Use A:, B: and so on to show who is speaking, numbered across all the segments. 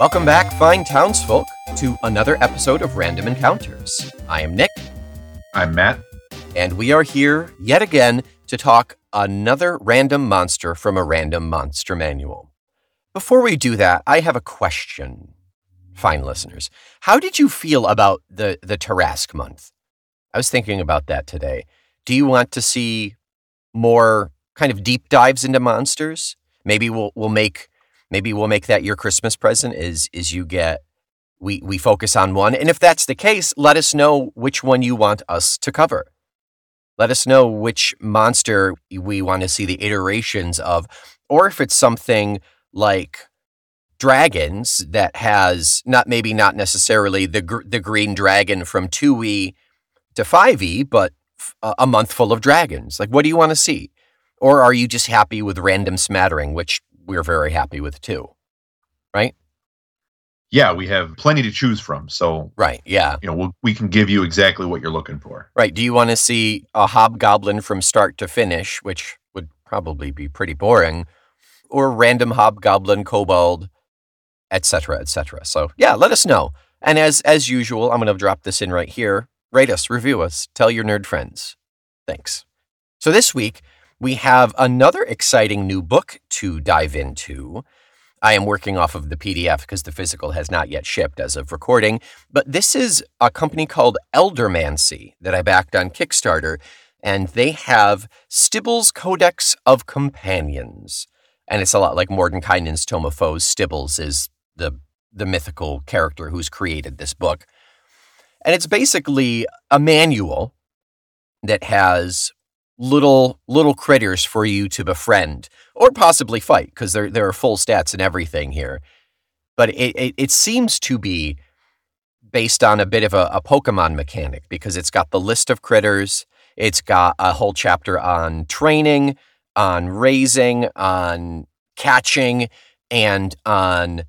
A: Welcome back, fine townsfolk, to another episode of Random Encounters. I am Nick,
B: I'm Matt.
A: and we are here yet again to talk another random monster from a random monster manual. Before we do that, I have a question, fine listeners. How did you feel about the, the Tarrasque month? I was thinking about that today. Do you want to see more kind of deep dives into monsters? Maybe we'll we'll make maybe we'll make that your Christmas present is is you get we we focus on one. And if that's the case, let us know which one you want us to cover. Let us know which monster we want to see the iterations of, or if it's something like dragons that has not maybe not necessarily the gr- the green dragon from 2e to 5e, but f- a a month full of dragons. Like, what do you want to see? Or are you just happy with random smattering, which we're very happy with too? Right?
B: Yeah, we have plenty to choose from. So,
A: Right. Yeah.
B: you know, we'll, we can give you exactly what you're looking for.
A: Right. Do you want to see a hobgoblin from start to finish, which would probably be pretty boring, or random hobgoblin, kobold, etc., etc. So yeah, let us know. And as as usual, I'm going to drop this in right here. Rate us, review us, tell your nerd friends. Thanks. So this week we have another exciting new book to dive into. I am working off of the PDF because the physical has not yet shipped as of recording. But this is a company called Eldermancy that I backed on Kickstarter, and they have Stibble's Codex of Companions. And it's a lot like Mordenkainen's Tome of Foes. Stibbles is the, the mythical character who's created this book. And it's basically a manual that has little little critters for you to befriend or possibly fight because there there are full stats and everything here. But it, it it seems to be based on a bit of a, a Pokemon mechanic because it's got the list of critters, it's got a whole chapter on training, on raising, on catching, and on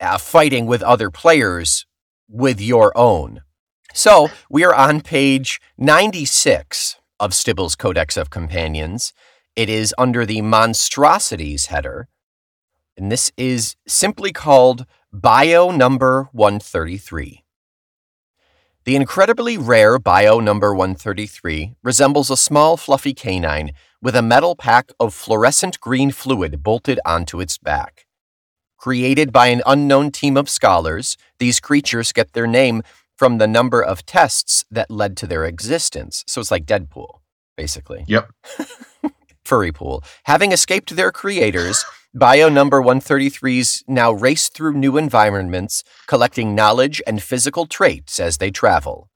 A: uh, fighting with other players with your own. So we are on page 96 of Stibble's Codex of Companions. It is under the Monstrosities header, and this is simply called Bio Number 133. The incredibly rare Bio Number 133 resembles a small, fluffy canine with a metal pack of fluorescent green fluid bolted onto its back. Created by an unknown team of scholars, these creatures get their name from the number of tests that led to their existence. So it's like Deadpool, basically.
B: Yep.
A: Furry pool. Having escaped their creators, Bio number 133s now race through new environments, collecting knowledge and physical traits as they travel.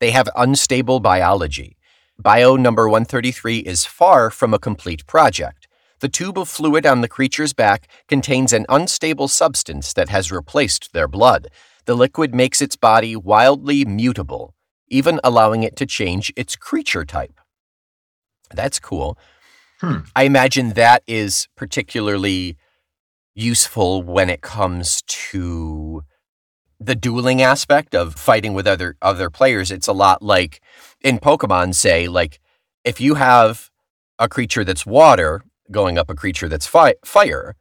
A: They have unstable biology. Bio number 133 is far from a complete project. The tube of fluid on the creature's back contains an unstable substance that has replaced their blood. The liquid makes its body wildly mutable, even allowing it to change its creature type. That's cool.
B: Hmm.
A: I imagine that is particularly useful when it comes to the dueling aspect of fighting with other other players. It's a lot like in Pokemon, say, like if you have a creature that's water going up a creature that's fi- fire,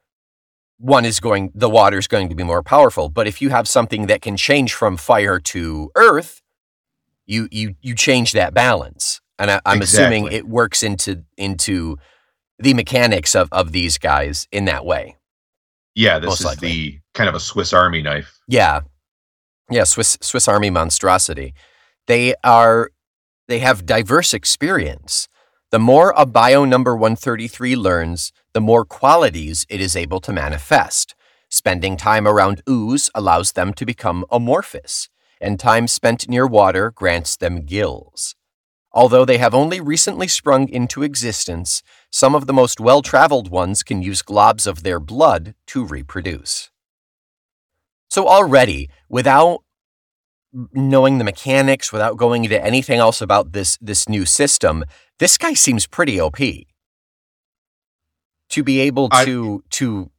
A: one is going the water is going to be more powerful. But if you have something that can change from fire to earth, you you you change that balance. And I, I'm assuming it works into into the mechanics of, of these guys in that way.
B: Yeah, this
A: Most
B: is
A: likely.
B: the kind of a Swiss Army knife.
A: Yeah. Yeah, Swiss Swiss Army monstrosity. They are they have diverse experience. The more a bio number 133 learns, the more qualities it is able to manifest. Spending time around ooze allows them to become amorphous, and time spent near water grants them gills. Although they have only recently sprung into existence, some of the most well traveled ones can use globs of their blood to reproduce. So, already, without knowing the mechanics, without going into anything else about this, this new system, this guy seems pretty OP. To be able
B: I-
A: to, to,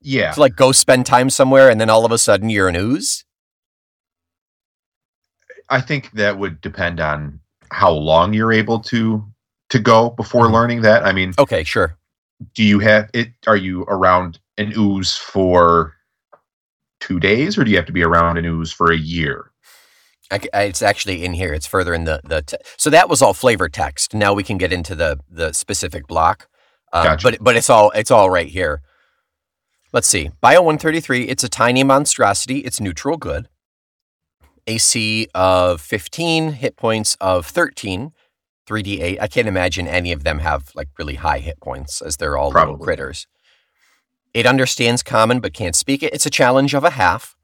B: Yeah.
A: to like go spend time somewhere and then all of a sudden you're an ooze?
B: I think that would depend on how long you're able to to go before
A: Mhm.
B: learning that. I mean,
A: Okay, sure.
B: do you have it are you around an ooze for two days, or do you have to be around an ooze for a year?
A: I, I, it's actually in here. It's further in the the. Te- so that was all flavor text. Now we can get into the the specific block. Um,
B: Gotcha.
A: But but it's all it's all right here. Let's see. Bio 133. It's a tiny monstrosity. It's neutral good. AC of 15, hit points of 13, 3d8. I can't imagine any of them have like really high hit points as they're all little critters. It understands common but can't speak it. It's a challenge of a half,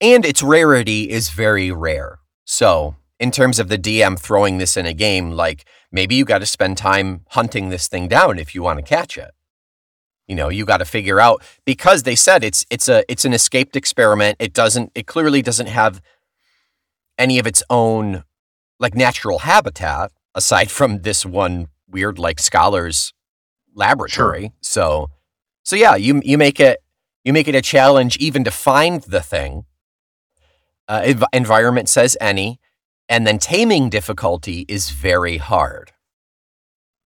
A: and its rarity is very rare. So, in terms of the DM throwing this in a game, like maybe you got to spend time hunting this thing down if you want to catch it. You know, you got to figure out because they said it's it's a it's an escaped experiment. It doesn't it clearly doesn't have any of its own like natural habitat aside from this one weird like scholars laboratory. So so yeah, you you make it you make it a challenge even to find the thing. Uh, env- environment says any, and then taming difficulty is very hard.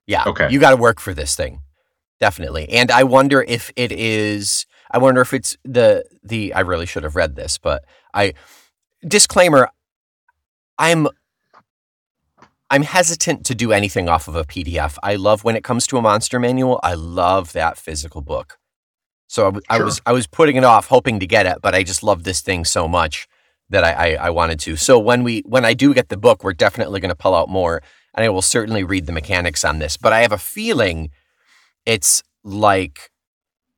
A: Yeah,
B: Okay.
A: you got to work for this thing, definitely. And I wonder if it is. I wonder if it's the the. I really should have read this, but I disclaimer. I'm I'm hesitant to do anything off of a PDF. I love when it comes to a monster manual. I love that physical book. So I,
B: Sure.
A: was I was putting it off, hoping to get it, but I just love this thing so much that I, I, I wanted to. So when we when I do get the book, we're definitely going to pull out more, and I will certainly read the mechanics on this. But I have a feeling it's like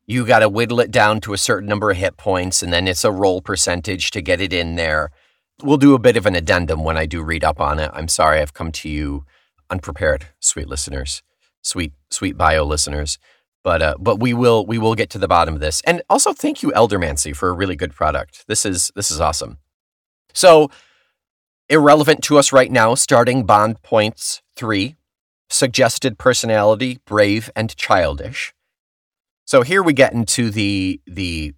A: you got to whittle it down to a certain number of hit points, and then it's a roll percentage to get it in there. We'll do a bit of an addendum when I do read up on it. I'm sorry I've come to you unprepared, sweet listeners, sweet sweet bio listeners. But uh, but we will we will get to the bottom of this. And also thank you Eldermancy for a really good product. This is this is awesome. So irrelevant to us right now, starting bond points 3, suggested personality, brave and childish. So here we get into the the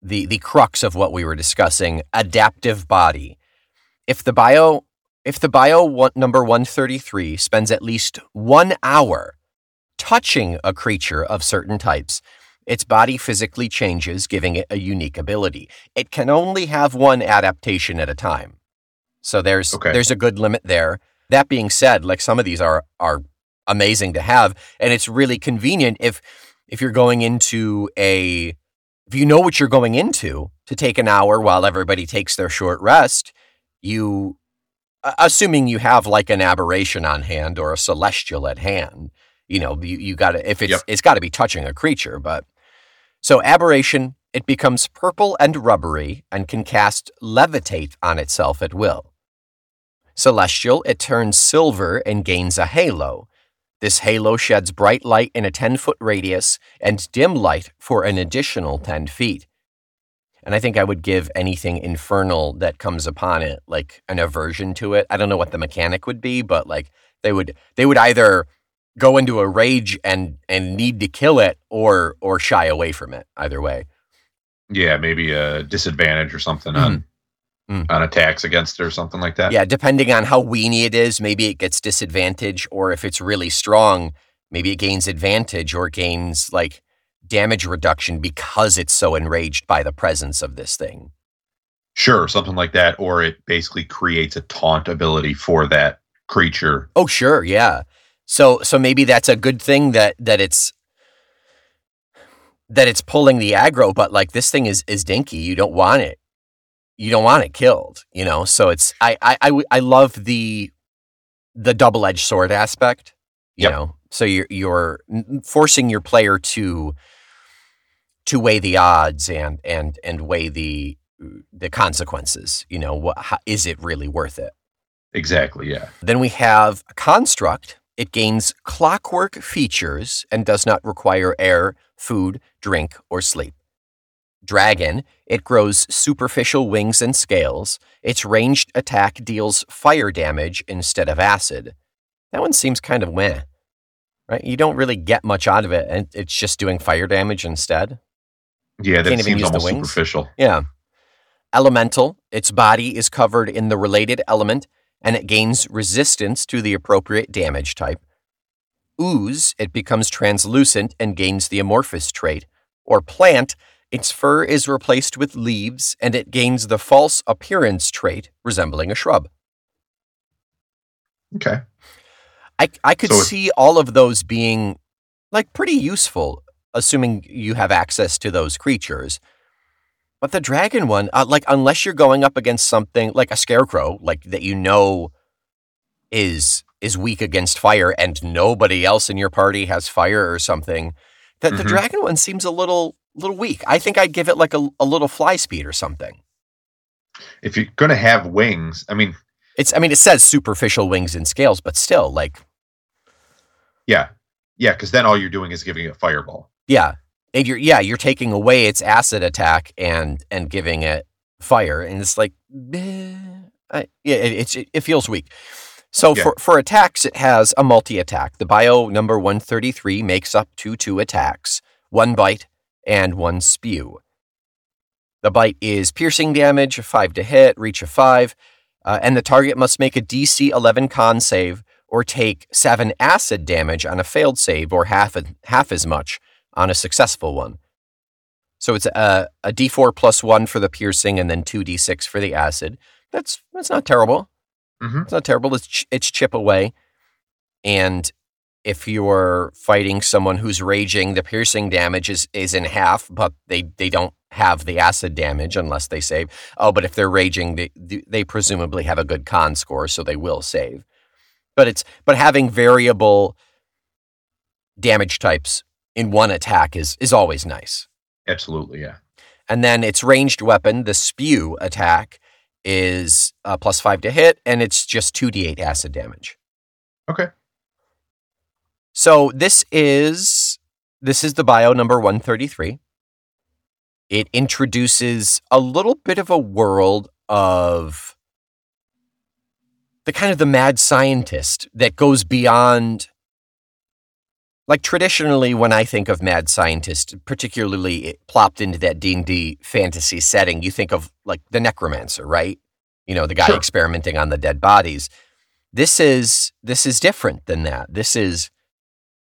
A: the the crux of what we were discussing, adaptive body. If the bio if the bio one, number 133 spends at least 1 hour touching a creature of certain types, its body physically changes, giving it a unique ability. It can only have one adaptation at a time. So there's
B: Okay.
A: there's a good limit there. That being said, like some of these are are amazing to have and it's really convenient if if you're going into a if you know what you're going into to take an hour while everybody takes their short rest, you assuming you have like an aberration on hand or a celestial at hand, you know, you, you got to if it's
B: Yep.
A: it's got to be touching a creature, but so aberration it becomes purple and rubbery and can cast levitate on itself at will. Celestial, it turns silver and gains a halo. This halo sheds bright light in a 10 foot radius and dim light for an additional 10 feet. And I think I would give anything infernal that comes upon it like an aversion to it. I don't know what the mechanic would be, but like they would they would either go into a rage and and need to kill it or or shy away from it either way.
B: Yeah, maybe a disadvantage or something on
A: Mm.
B: on attacks against it or something like that.
A: Yeah, depending on how weeny it is, maybe it gets disadvantage, or if it's really strong, maybe it gains advantage or gains like damage reduction because it's so enraged by the presence of this thing.
B: Sure, something like that, or it basically creates a taunt ability for that creature.
A: Oh, sure, yeah. So so maybe that's a good thing that that it's that it's pulling the aggro, but like this thing is is dinky. You don't want it. You don't want it killed, you know. So it's I I I love the the double edged sword aspect. You
B: Yep.
A: know, so you're you're forcing your player to to weigh the odds and and and weigh the the consequences. You know, what how, is it really worth it?
B: Exactly, yeah.
A: Then we have a construct. It gains clockwork features and does not require air, food, drink, or sleep. Dragon. It grows superficial wings and scales. Its ranged attack deals fire damage instead of acid. That one seems kind of meh, right? You don't really get much out of it, and it's just doing fire damage instead.
B: Yeah, that seems almost superficial.
A: Yeah. Elemental, its body is covered in the related element and it gains resistance to the appropriate damage type. Ooze, it becomes translucent and gains the amorphous trait. Or plant, Its fur is replaced with leaves, and it gains the false appearance trait resembling a shrub.
B: Okay.
A: I, I could
B: So
A: see all of those being like pretty useful, assuming you have access to those creatures. But the dragon one, uh, like unless you're going up against something like a scarecrow, like that you know is is weak against fire, and nobody else in your party has fire or something, that the
B: Mhm.
A: dragon one seems a little little weak. I think I'd give it like a, a little fly speed or something.
B: If you're going to have wings, I mean,
A: It's I mean it says superficial wings and scales, but still like
B: yeah. Yeah, because then all you're doing is giving it a fireball.
A: Yeah. And you're yeah, you're taking away its acid attack and and giving it fire. And it's like eh, I, yeah, it, it's it, it feels weak. So
B: Yeah.
A: for, for attacks, it has a multi attack. The bio number 133 makes up two two attacks, one bite and one spew. The bite is piercing damage, five to hit, reach of five, uh, and the target must make a DC 11 con save or take seven acid damage on a failed save, or half a, half as much on a successful one. So it's a, a D4 plus one for the piercing, and then two D6 for the acid. That's that's not terrible.
B: hmm
A: It's not terrible. It's ch- it's chip away, and if you're fighting someone who's raging, the piercing damage is is in half, but they they don't have the acid damage unless they save. Oh, but if they're raging, they they presumably have a good con score, so they will save. But it's but having variable damage types in one attack is is always nice.
B: Absolutely, yeah.
A: And then its ranged weapon, the spew attack, is uh, plus five to hit, and it's just 2d8 acid damage.
B: Okay.
A: So this is this is the bio number 133. It introduces a little bit of a world of the kind of the mad scientist that goes beyond like traditionally when I think of mad scientist, particularly plopped into that D&D fantasy setting, you think of like the necromancer, right? You know, the guy
B: Sure.
A: experimenting on the dead bodies. This is this is different than that. This is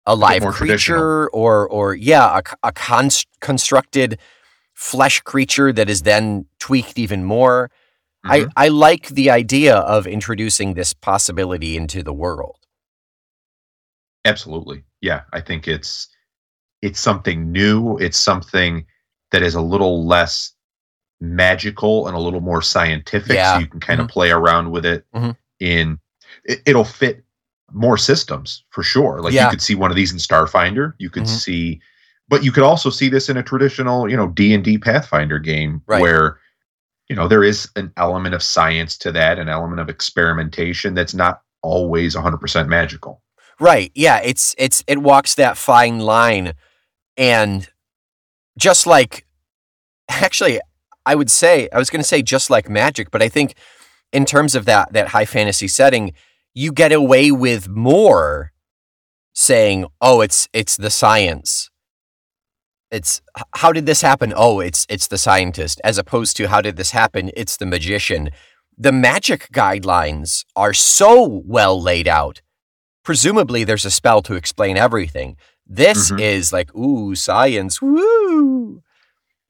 A: a live
B: traditional.
A: creature or or yeah, a const- constructed flesh creature that is then tweaked even more. I,
B: Mhm.
A: I like the idea of introducing this possibility into the world.
B: Absolutely. Yeah, I think it's it's something new. It's something that is a little less magical and a little more scientific
A: Yeah.
B: so you can kind of play around with it
A: Mhm.
B: in it, it'll fit more systems for sure. Like
A: Yeah.
B: you could see one of these in Starfinder, you could
A: Mhm.
B: see but you could also see this in a traditional, you know, D&D Pathfinder game
A: Right.
B: where you know, there is an element of science to that, an element of experimentation that's not always 100% magical.
A: Right. Yeah, it's it's it walks that fine line and just like actually I would say I was going to say just like magic, but I think in terms of that that high fantasy setting, you get away with more saying, "Oh, it's it's the science." It's how did this happen? Oh, it's it's the scientist as opposed to how did this happen? It's the magician. The magic guidelines are so well laid out presumably there's a spell to explain everything. This
B: Mhm.
A: is like, ooh, science, woo.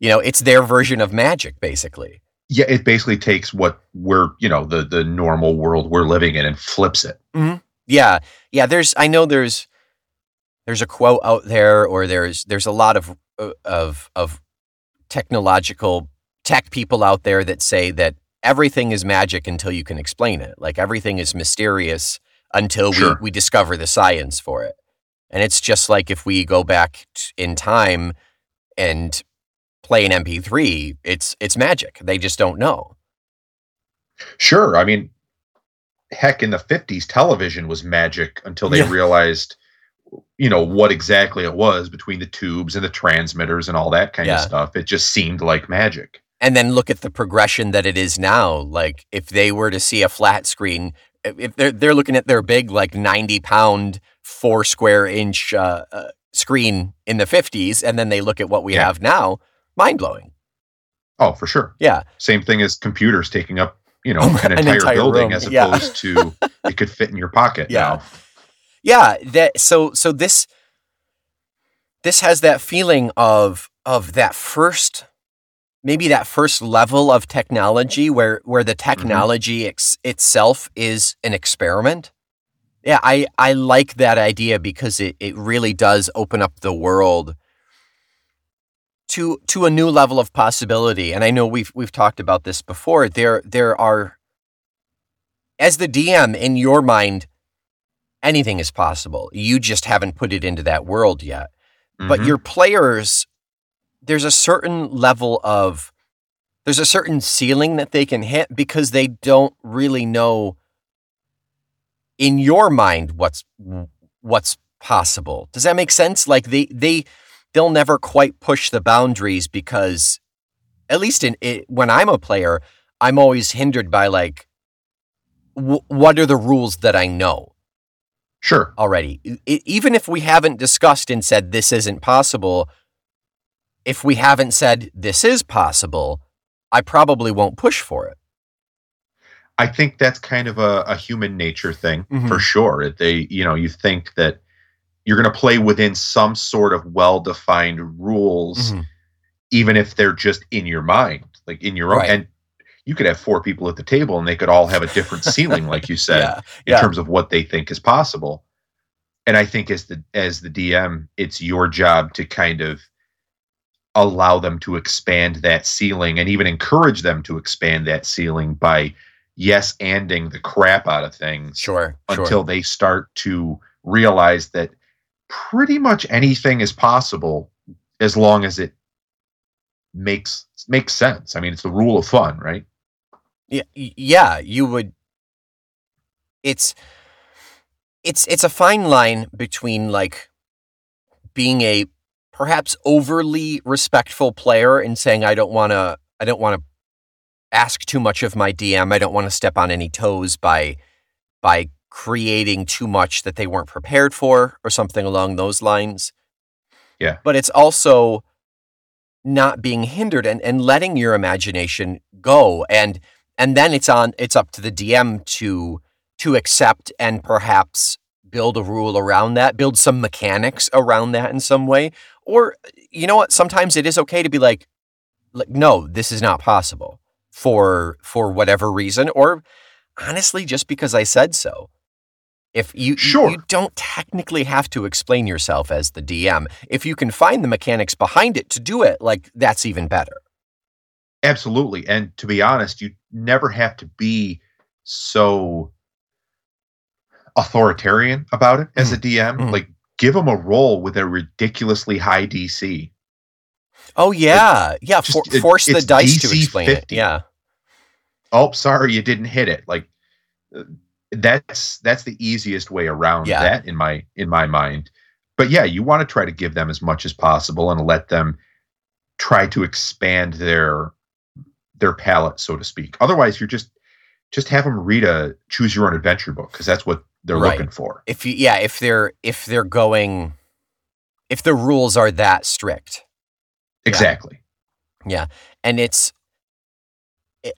A: You know, it's their version of magic, basically.
B: yeah it basically takes what we're you know the the normal world we're living in and flips it
A: Yeah, yeah. There's, I know there's, there's a quote out there, or there's, there's a lot of, uh, of, of technological tech people out there that say that everything is magic until you can explain it. Like everything is mysterious until
B: Sure.
A: we, we discover the science for it. And it's just like if we go back t- in time and play an MP3, it's it's magic. They just don't know.
B: sure i mean heck in the 50s television was magic until they
A: Yeah.
B: realized you know what exactly it was between the tubes and the transmitters and all that kind
A: Yeah.
B: of stuff it just seemed like magic
A: and then look at the progression that it is now. Like if they were to see a flat screen, if they're they're looking at their big like ninety pound four square inch uh, uh, screen in the fifties, and then they look at what we
B: Yeah.
A: have now, mind blowing.
B: oh for sure
A: Yeah,
B: same thing as computers taking up you know an
A: an
B: entire,
A: entire
B: building
A: room,
B: as
A: yeah.
B: opposed to it could fit in your pocket
A: Yeah.
B: now
A: yeah. That so so this this has that feeling of of that first maybe that first level of technology where where the technology ex- itself is an experiment. Yeah, I I like that idea because it it really does open up the world to to a new level of possibility. And I know we've we've talked about this before. There there are as the DM in your mind anything is possible. You just haven't put it into that world yet. But
B: Mhm.
A: your players there's a certain level of there's a certain ceiling that they can hit because they don't really know in your mind what's what's possible. Does that make sense? Like they they they'll never quite push the boundaries because at least in it, when I'm a player, I'm always hindered by like w- what are the rules that I know
B: sure.
A: already. E- even if we haven't discussed and said this isn't possible, if we haven't said this is possible, I probably won't push for it.
B: I think that's kind of a, a human nature thing
A: Mhm.
B: for sure. They, you know, you think that you're going to play within some sort of well-defined rules,
A: Mm-hmm.
B: even if they're just in your mind, like in your own.
A: Right.
B: And you could have four people at the table, and they could all have a different ceiling, like you said,
A: Yeah,
B: in
A: yeah.
B: terms of what they think is possible. And I think as the as the DM, it's your job to kind of allow them to expand that ceiling and even encourage them to expand that ceiling by yes anding the crap out of things
A: Sure,
B: until
A: sure.
B: they start to realize that pretty much anything is possible as long as it makes makes sense. I mean, it's the rule of fun, right?
A: Yeah, yeah, you would. It's it's it's a fine line between like being a perhaps overly respectful player in saying I don't want to I don't want to ask too much of my DM. I don't want to step on any toes by by creating too much that they weren't prepared for or something along those lines.
B: Yeah.
A: But it's also not being hindered and, and letting your imagination go and and then it's on it's up to the DM to to accept and perhaps build a rule around that, build some mechanics around that in some way. Or you know what, sometimes it is okay to be like like no, this is not possible for for whatever reason or honestly just because I said so. If you, you-
B: Sure.
A: you don't technically have to explain yourself as the DM. If you can find the mechanics behind it to do it, like that's even better.
B: Absolutely. And to be honest, you never have to be so authoritarian about it as a DM.
A: Mhm.
B: Like, give them a roll with a ridiculously high DC.
A: Oh yeah, yeah.
B: just-
A: For,
B: it-
A: force the dice to
B: DC
A: explain it. Yeah,
B: Oh, sorry, you didn't hit it. Like, uh, that's that's the easiest way around
A: Yeah.
B: that in my in my mind. But yeah, you want to try to give them as much as possible and let them try to expand their their palette, so to speak. Otherwise, you're just just have them read a choose your own adventure book because that's what they're
A: Right.
B: looking for.
A: if you yeah if they're if they're going if the rules are that strict exactly. Yeah.
B: Exactly.
A: and it's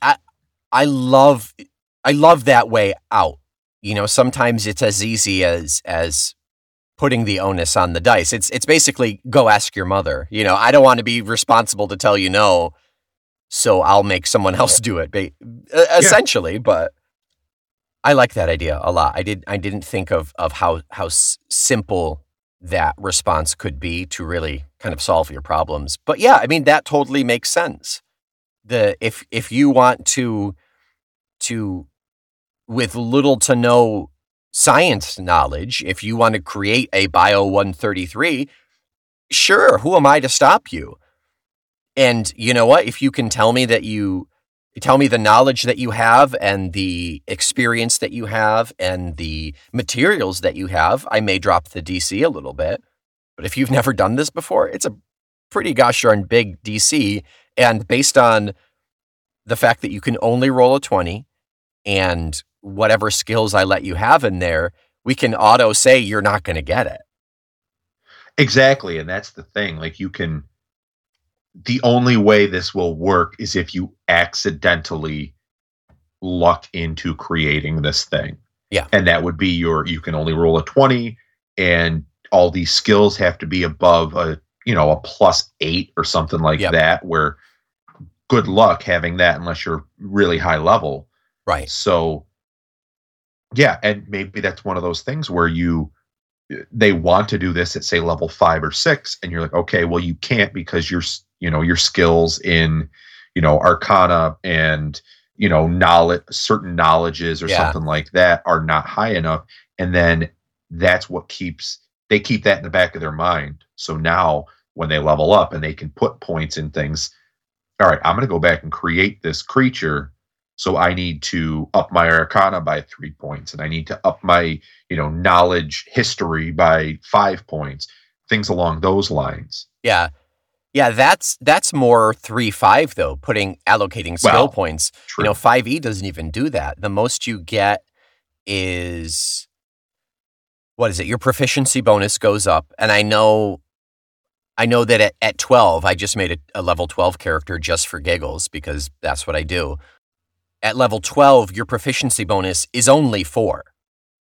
A: I I love I love that way out. You know, sometimes it's as easy as as putting the onus on the dice. It's it's basically go ask your mother. You know, I don't want to be responsible to tell you no, so I'll make someone else do it. ba- Essentially, but I like that idea a lot. I did I didn't think of of how how s- simple that response could be to really kind of solve your problems. But yeah, I mean that totally makes sense. The if if you want to to with little to no science knowledge, if you want to create a bio 133, sure, who am I to stop you? And you know what? If you can tell me that you tell me the knowledge that you have and the experience that you have and the materials that you have, I may drop the DC a little bit. But if you've never done this before, it's a pretty gosh darn big DC. And based on the fact that you can only roll a 20 and whatever skills I let you have in there, we can auto say you're not going to get it.
B: Exactly. And that's the thing. Like you can the only way this will work is if you accidentally luck into creating this thing.
A: Yeah.
B: And that would be your you can only roll a 20 and all these skills have to be above a you know, a plus eight or something like
A: Yep.
B: that, where good luck having that unless you're really high level.
A: Right.
B: So, yeah, and maybe that's one of those things where you they want to do this at say level five or six, and you're like, okay, well, you can't because your you know your skills in you know Arcana and you know knowledge certain knowledges or
A: Yeah.
B: something like that are not high enough, and then that's what keeps they keep that in the back of their mind. So now when they level up and they can put points in things, all right, I'm going to go back and create this creature so I need to up my arcana by three points, and I need to up my, you know, knowledge history by five points, things along those lines.
A: Yeah. Yeah, that's that's more three five though, putting allocating skill
B: Well,
A: points.
B: True.
A: You know, five E doesn't even do that. The most you get is what is it? Your proficiency bonus goes up. And I know I know that at, at twelve, I just made a, a level twelve character just for giggles because that's what I do. At level twelve, your proficiency bonus is only four.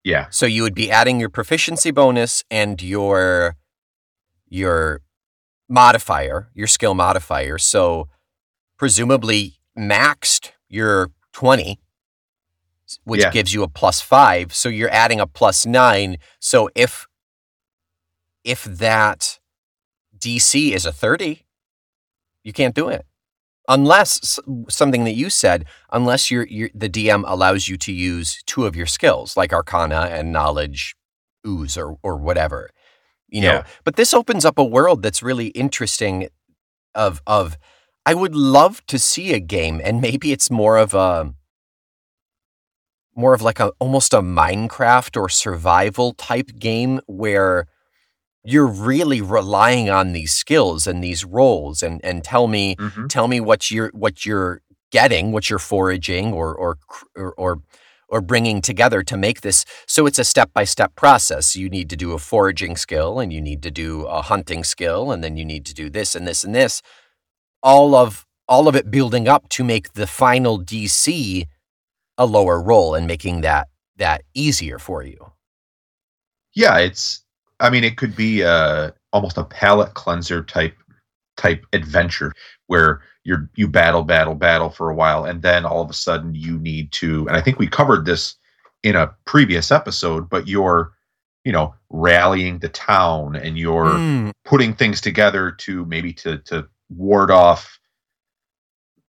B: yeah,
A: So you would be adding your proficiency bonus and your your modifier, your skill modifier. So presumably maxed your 20 which
B: Yeah.
A: gives you a plus 5, so you're adding a plus 9. So if if that DC is a 30, you can't do it. Unless something that you said, unless you're, the DM allows you to use two of your skills, like Arcana and Knowledge, Ooze, or or whatever, you know.
B: Yeah.
A: But this opens up a world that's really interesting. Of of, I would love to see a game, and maybe it's more of a more of like a almost a Minecraft or survival type game where you're really relying on these skills and these roles and and tell me
B: Mhm.
A: tell me what you're what you're getting, what you're foraging or or or or, or bringing together to make this. So it's a step by step process. You need to do a foraging skill, and you need to do a hunting skill, and then you need to do this and this and this. All of all of it building up to make the final DC a lower roll and making that that easier for you.
B: yeah. It's, I mean, it could be uh almost a palate cleanser type type adventure where you're you battle, battle, battle for a while, and then all of a sudden you need to. And I think we covered this in a previous episode, but you're, you know, rallying the town and you're
A: Mm,
B: putting things together to maybe to to ward off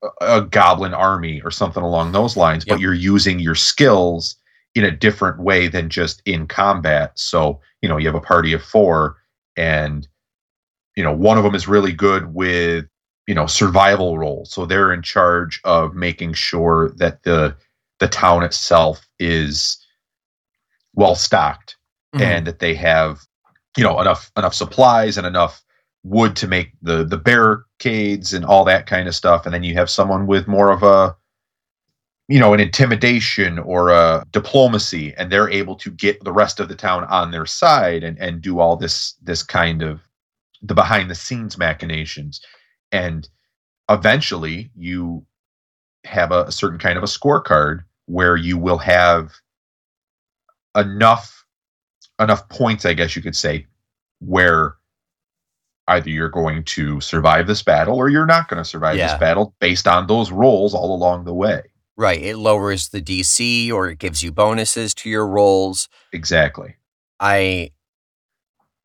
B: a, a goblin army or something along those lines
A: Yep.
B: but you're using your skills in a different way than just in combat. So you know you have a party of 4 and you know one of them is really good with you know survival roles. So they're in charge of making sure that the the town itself is well stocked
A: mhm.
B: and that they have you know enough enough supplies and enough wood to make the the barricades and all that kind of stuff. And then you have someone with more of a you know an intimidation or a diplomacy and they're able to get the rest of the town on their side and and do all this this kind of the behind the scenes machinations and eventually you have a, a certain kind of a scorecard where you will have enough enough points, I guess you could say, where either you're going to survive this battle or you're not going to survive
A: Yeah.
B: this battle based on those rolls all along the way.
A: Right. It lowers the DC or it gives you bonuses to your rolls.
B: Exactly.
A: I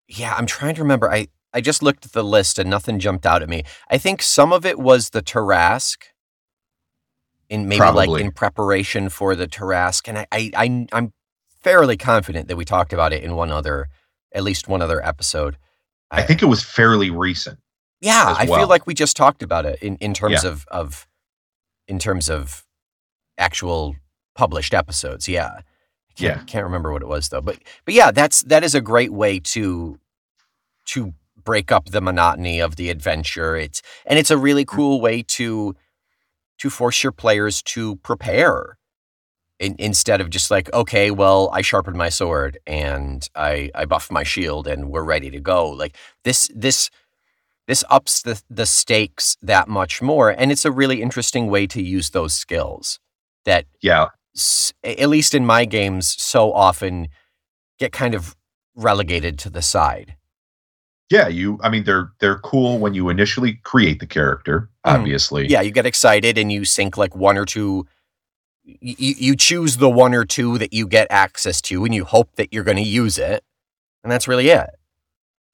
A: yeah, I'm trying to remember. I I just looked at the list and nothing jumped out at me. I think some of it was the Tarrasque. In maybe like in preparation for the Tarrasque. And I, I, I I'm fairly confident that we talked about it in one other at least one other episode.
B: I think it was fairly recent.
A: Yeah,
B: as
A: I feel like we just talked about it in, in terms
B: Yeah.
A: of, of in terms of actual published episodes. Yeah. I can't,
B: Yeah.
A: can't remember what it was though. But but yeah, that's that is a great way to to break up the monotony of the adventure. It's and it's a really mm. cool way to to force your players to prepare. In, instead of just like, okay, well, I sharpened my sword and I I buffed my shield and we're ready to go. Like this this this ups the the stakes that much more and it's a really interesting way to use those skills that
B: Yeah.
A: s- at least in my games so often get kind of relegated to the side
B: yeah, you. I mean, they're they're cool when you initially create the character.
A: Mhm.
B: Obviously,
A: Yeah, you get excited and you sync like one or two. You, you choose the one or two that you get access to, and you hope that you're going to use it, and that's really it.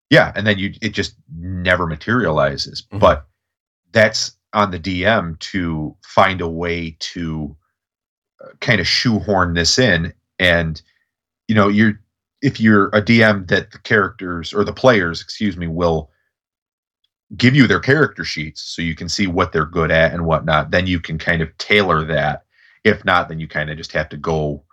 B: yeah, and then you it just never materializes.
A: Mhm.
B: But that's on the DM to find a way to kind of shoehorn this in, and you know, you're if you're a DM that the characters or the players, excuse me, will give you their character sheets so you can see what they're good at and whatnot, then you can kind of tailor that. If not, then you kind of just have to go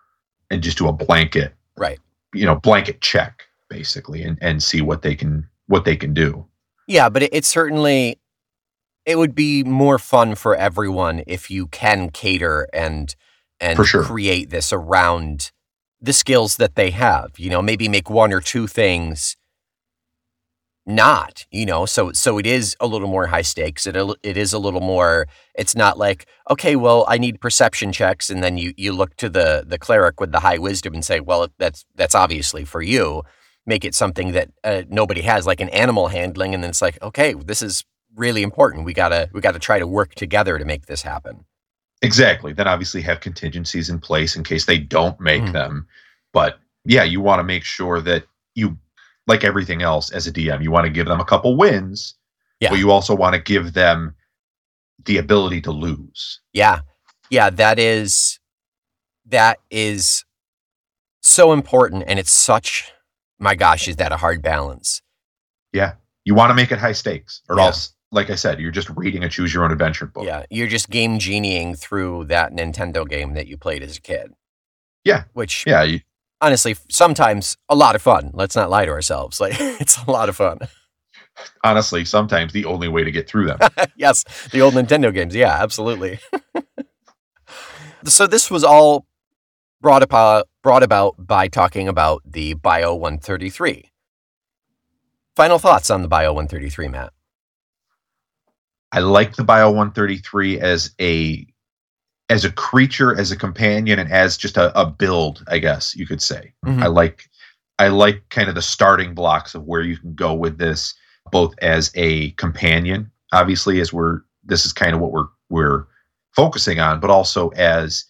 B: and just do a blanket,
A: Right.
B: you know, blanket check basically and, and see what they can what they can do.
A: Yeah, but it, it certainly it would be more fun for everyone if you can cater and and
B: sure.
A: create this around the skills that they have. You know, maybe make one or two things not, you know, so so it is a little more high stakes. It it is a little more it's not like, okay, well, I need perception checks and then you you look to the the cleric with the high wisdom and say, well, that's that's obviously for you. Make it something that uh, nobody has like an animal handling and then it's like, okay, this is really important. We got to we got to try to work together to make this happen.
B: Exactly. Then obviously have contingencies in place in case they don't make
A: Mhm.
B: them. But yeah, you want to make sure that you like everything else as a DM, you want to give them a couple wins,
A: Yeah.
B: but you also want to give them the ability to lose.
A: Yeah. Yeah, that is that is so important and it's such my gosh, is that a hard balance? Yeah.
B: You want to make it high stakes, or
A: Yeah.
B: else, like I said, you're just reading a choose your own adventure book.
A: Yeah, you're just game genieing through that Nintendo game that you played as a kid.
B: Yeah.
A: Which
B: Yeah, you,
A: honestly sometimes a lot of fun. Let's not lie to ourselves. Like it's a lot of fun.
B: honestly, sometimes the only way to get through them.
A: yes, the old Nintendo games. Yeah, absolutely. so this was all brought about uh, brought about by talking about the Bio 133. Final thoughts on the Bio 133, Matt?
B: I like the Bio 133 as a as a creature, as a companion, and as just a, a build, I guess you could say.
A: Mhm.
B: I like I like kind of the starting blocks of where you can go with this, both as a companion, obviously, as we're this is kind of what we're we're focusing on, but also as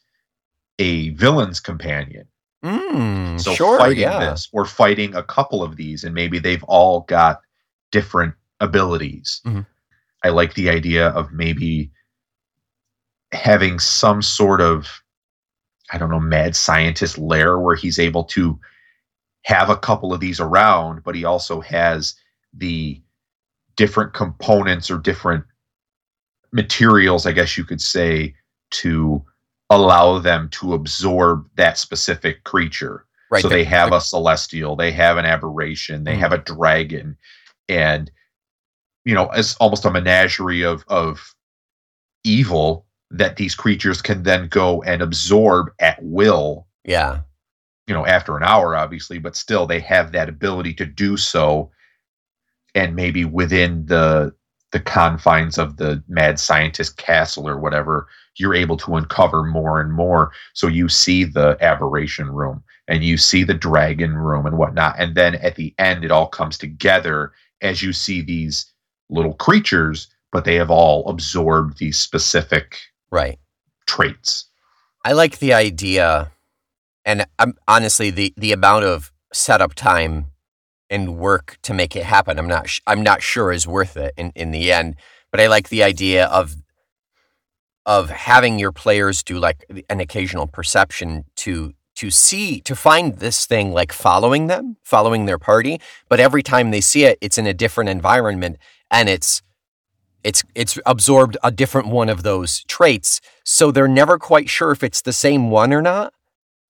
B: a villain's companion.
A: Mm,
B: So
A: sure,
B: fighting
A: yeah.
B: this or fighting a couple of these, and maybe they've all got different abilities.
A: Mhm.
B: I like the idea of maybe having some sort of, I don't know, mad scientist lair where he's able to have a couple of these around, but he also has the different components or different materials, I guess you could say, to allow them to absorb that specific creature
A: Right.
B: so
A: the-
B: they have a celestial, they have an aberration, they
A: Mhm.
B: have a dragon, and you know, it's almost a menagerie of of evil that these creatures can then go and absorb at will.
A: yeah.
B: You know, after an hour, obviously, but still, they have that ability to do so, and maybe within the the confines of the mad scientist castle or whatever, you're able to uncover more and more. So you see the aberration room and you see the dragon room and whatnot. And then at the end, it all comes together as you see these little creatures, but they have all absorbed these specific
A: Right.
B: traits.
A: I like the idea, and I'm honestly the the amount of setup time and work to make it happen. I'm not sh- I'm not sure is worth it in in the end. But I like the idea of of having your players do like an occasional perception to to see to find this thing like following them, following their party. But every time they see it, it's in a different environment, and it's it's it's absorbed a different one of those traits. So they're never quite sure if it's the same one or not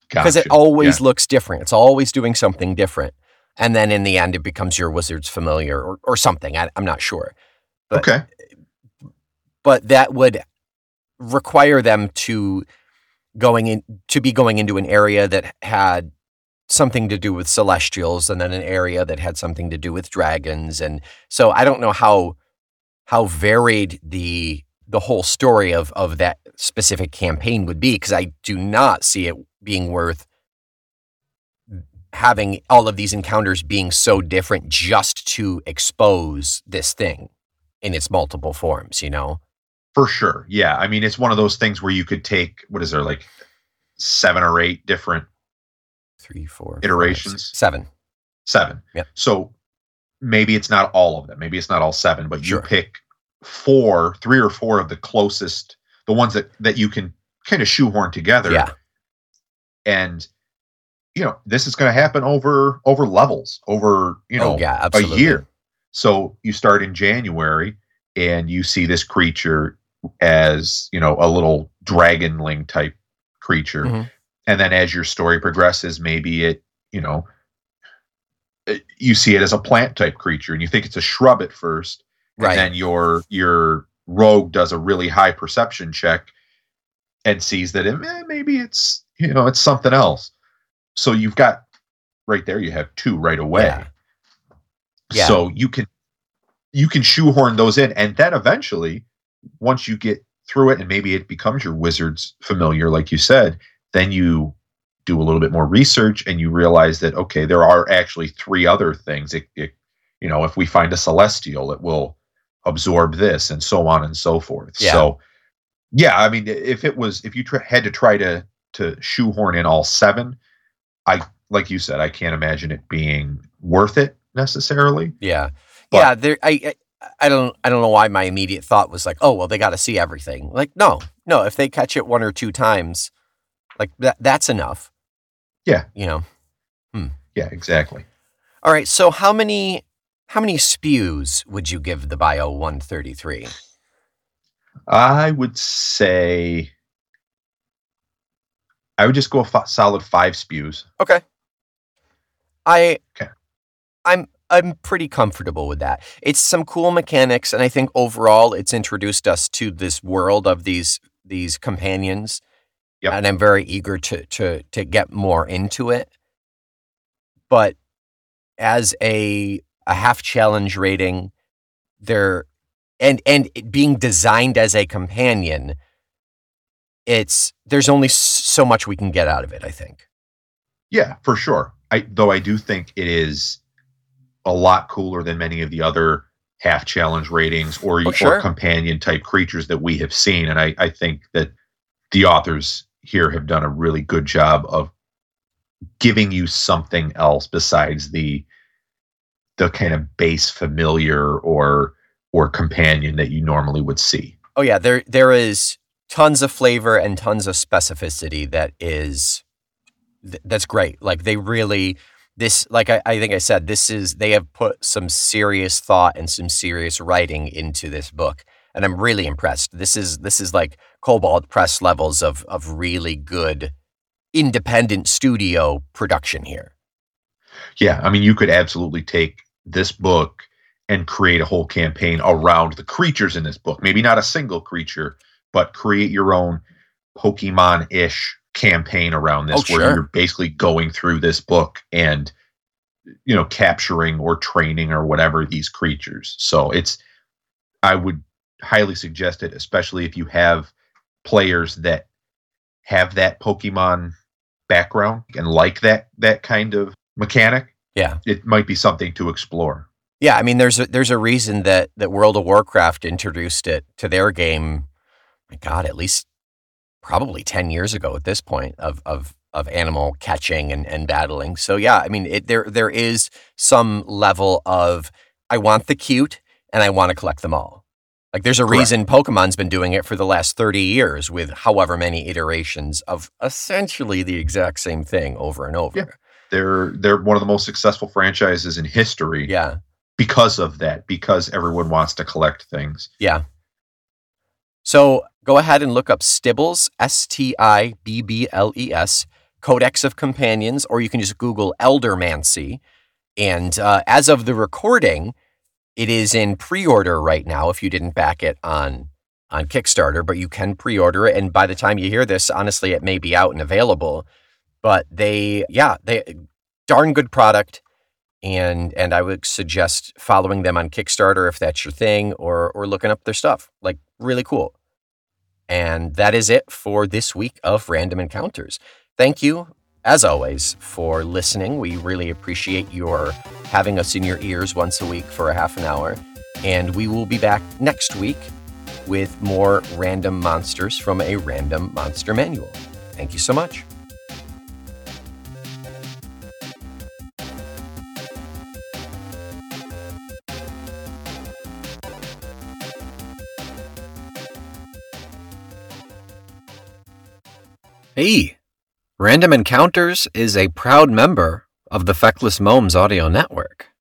A: because it
B: Gotcha.
A: always looks different. It's always doing something different. And then in the end it becomes your wizard's familiar or, or something. I, i'm not sure. But-
B: okay.
A: but that would require them to going in to be going into an area that had something to do with celestials and then an area that had something to do with dragons and so i don't know how how varied the the whole story of of that specific campaign would be because i do not see it being worth having all of these encounters being so different just to expose this thing in its multiple forms, you know?
B: For sure. Yeah. I mean, it's one of those things where you could take, what is there, like seven or eight different
A: Three, four,
B: Iterations?
A: five, six, seven.
B: seven.
A: Yep.
B: So maybe it's not all of them. Maybe it's not all seven, but
A: Sure.
B: you pick four, three or four of the closest, the ones that that you can kind of shoehorn together.
A: Yeah.
B: And you know, this is going to happen over over levels, over you know
A: oh, yeah,
B: a year. So you start in January and you see this creature as, you know, a little dragonling type creature.
A: Mhm.
B: And then as your story progresses, maybe it, you know, it- you see it as a plant type creature and you think it's a shrub at first.
A: Right.
B: And then your your rogue does a really high perception check and sees that it, eh, maybe it's, you know, it's something else. So you've got right there, you have two right away.
A: Yeah. Yeah.
B: So you can you can shoehorn those in, and then eventually, once you get through it, and maybe it becomes your wizard's familiar, like you said, then you do a little bit more research, and you realize that okay, there are actually three other things. It, it you know, if we find a celestial, it will absorb this, and so on and so forth.
A: Yeah.
B: So, yeah, I mean, if it was, if you tr- had to try to to shoehorn in all seven, I like you said, I can't imagine it being worth it necessarily.
A: Yeah.
B: But-
A: yeah, there I, I I don't I don't know why my immediate thought was like, "Oh, well they got to see everything." Like, no. No, if they catch it one or two times, like that that's enough.
B: Yeah.
A: You know. Hmm.
B: Yeah, exactly.
A: All right, so how many how many spews would you give the Bio 133?
B: I would say I would just go a fi- solid five spews.
A: Okay. I
B: Okay.
A: I'm I'm pretty comfortable with that. It's some cool mechanics and I think overall it's introduced us to this world of these these companions.
B: Yep.
A: And I'm very eager to to to get more into it. But as a a half challenge rating, they're and and it being designed as a companion, it's there's only so much we can get out of it, I think.
B: Yeah, for sure. I though I do think it is a lot cooler than many of the other half challenge ratings or,
A: Oh,
B: or companion type creatures that we have seen. And I, I think that the authors here have done a really good job of giving you something else besides the the kind of base familiar or or companion that you normally would see.
A: Oh yeah, there there is tons of flavor and tons of specificity that is th- that's great. Like they really this like I, I think I said this is they have put some serious thought and some serious writing into this book and I'm really impressed. This is this is like Kobold Press levels of of really good independent studio production here.
B: Yeah, I mean, you could absolutely take this book and create a whole campaign around the creatures in this book. Maybe not a single creature, but create your own Pokemon ish campaign around this
A: Oh,
B: where
A: sure.
B: you're basically going through this book and, you know, capturing or training or whatever these creatures. So it's, I would highly suggest it, especially if you have players that have that Pokemon background and like that that kind of mechanic
A: Yeah.
B: it might be something to explore.
A: Yeah, I mean, there's a, there's a reason that that World of Warcraft introduced it to their game. My God, at least probably ten years ago at this point of of of animal catching and, and battling. So yeah, I mean, it, there there is some level of I want the cute and I want to collect them all. Like there's a
B: Correct.
A: reason Pokemon's been doing it for the last thirty years with however many iterations of essentially the exact same thing over and over.
B: Yeah. They're they're one of the most successful franchises in history
A: yeah.
B: because of that, because everyone wants to collect things.
A: Yeah. So go ahead and look up Stibbles, S T I B B L E S, Codex of Companions, or you can just Google Eldermancy. And uh, as of the recording, it is in pre-order right now. If you didn't back it on on Kickstarter, but you can pre-order it, and by the time you hear this, honestly, it may be out and available. But they, yeah, they darn good product and and I would suggest following them on Kickstarter if that's your thing, or or looking up their stuff. Like really cool. And that is it for this week of Random Encounters. Thank you, as always, for listening. We really appreciate your having us in your ears once a week for a half an hour. And we will be back next week with more random monsters from a random monster manual. Thank you so much. Hey, Random Encounters is a proud member of the Feckless Momes audio network.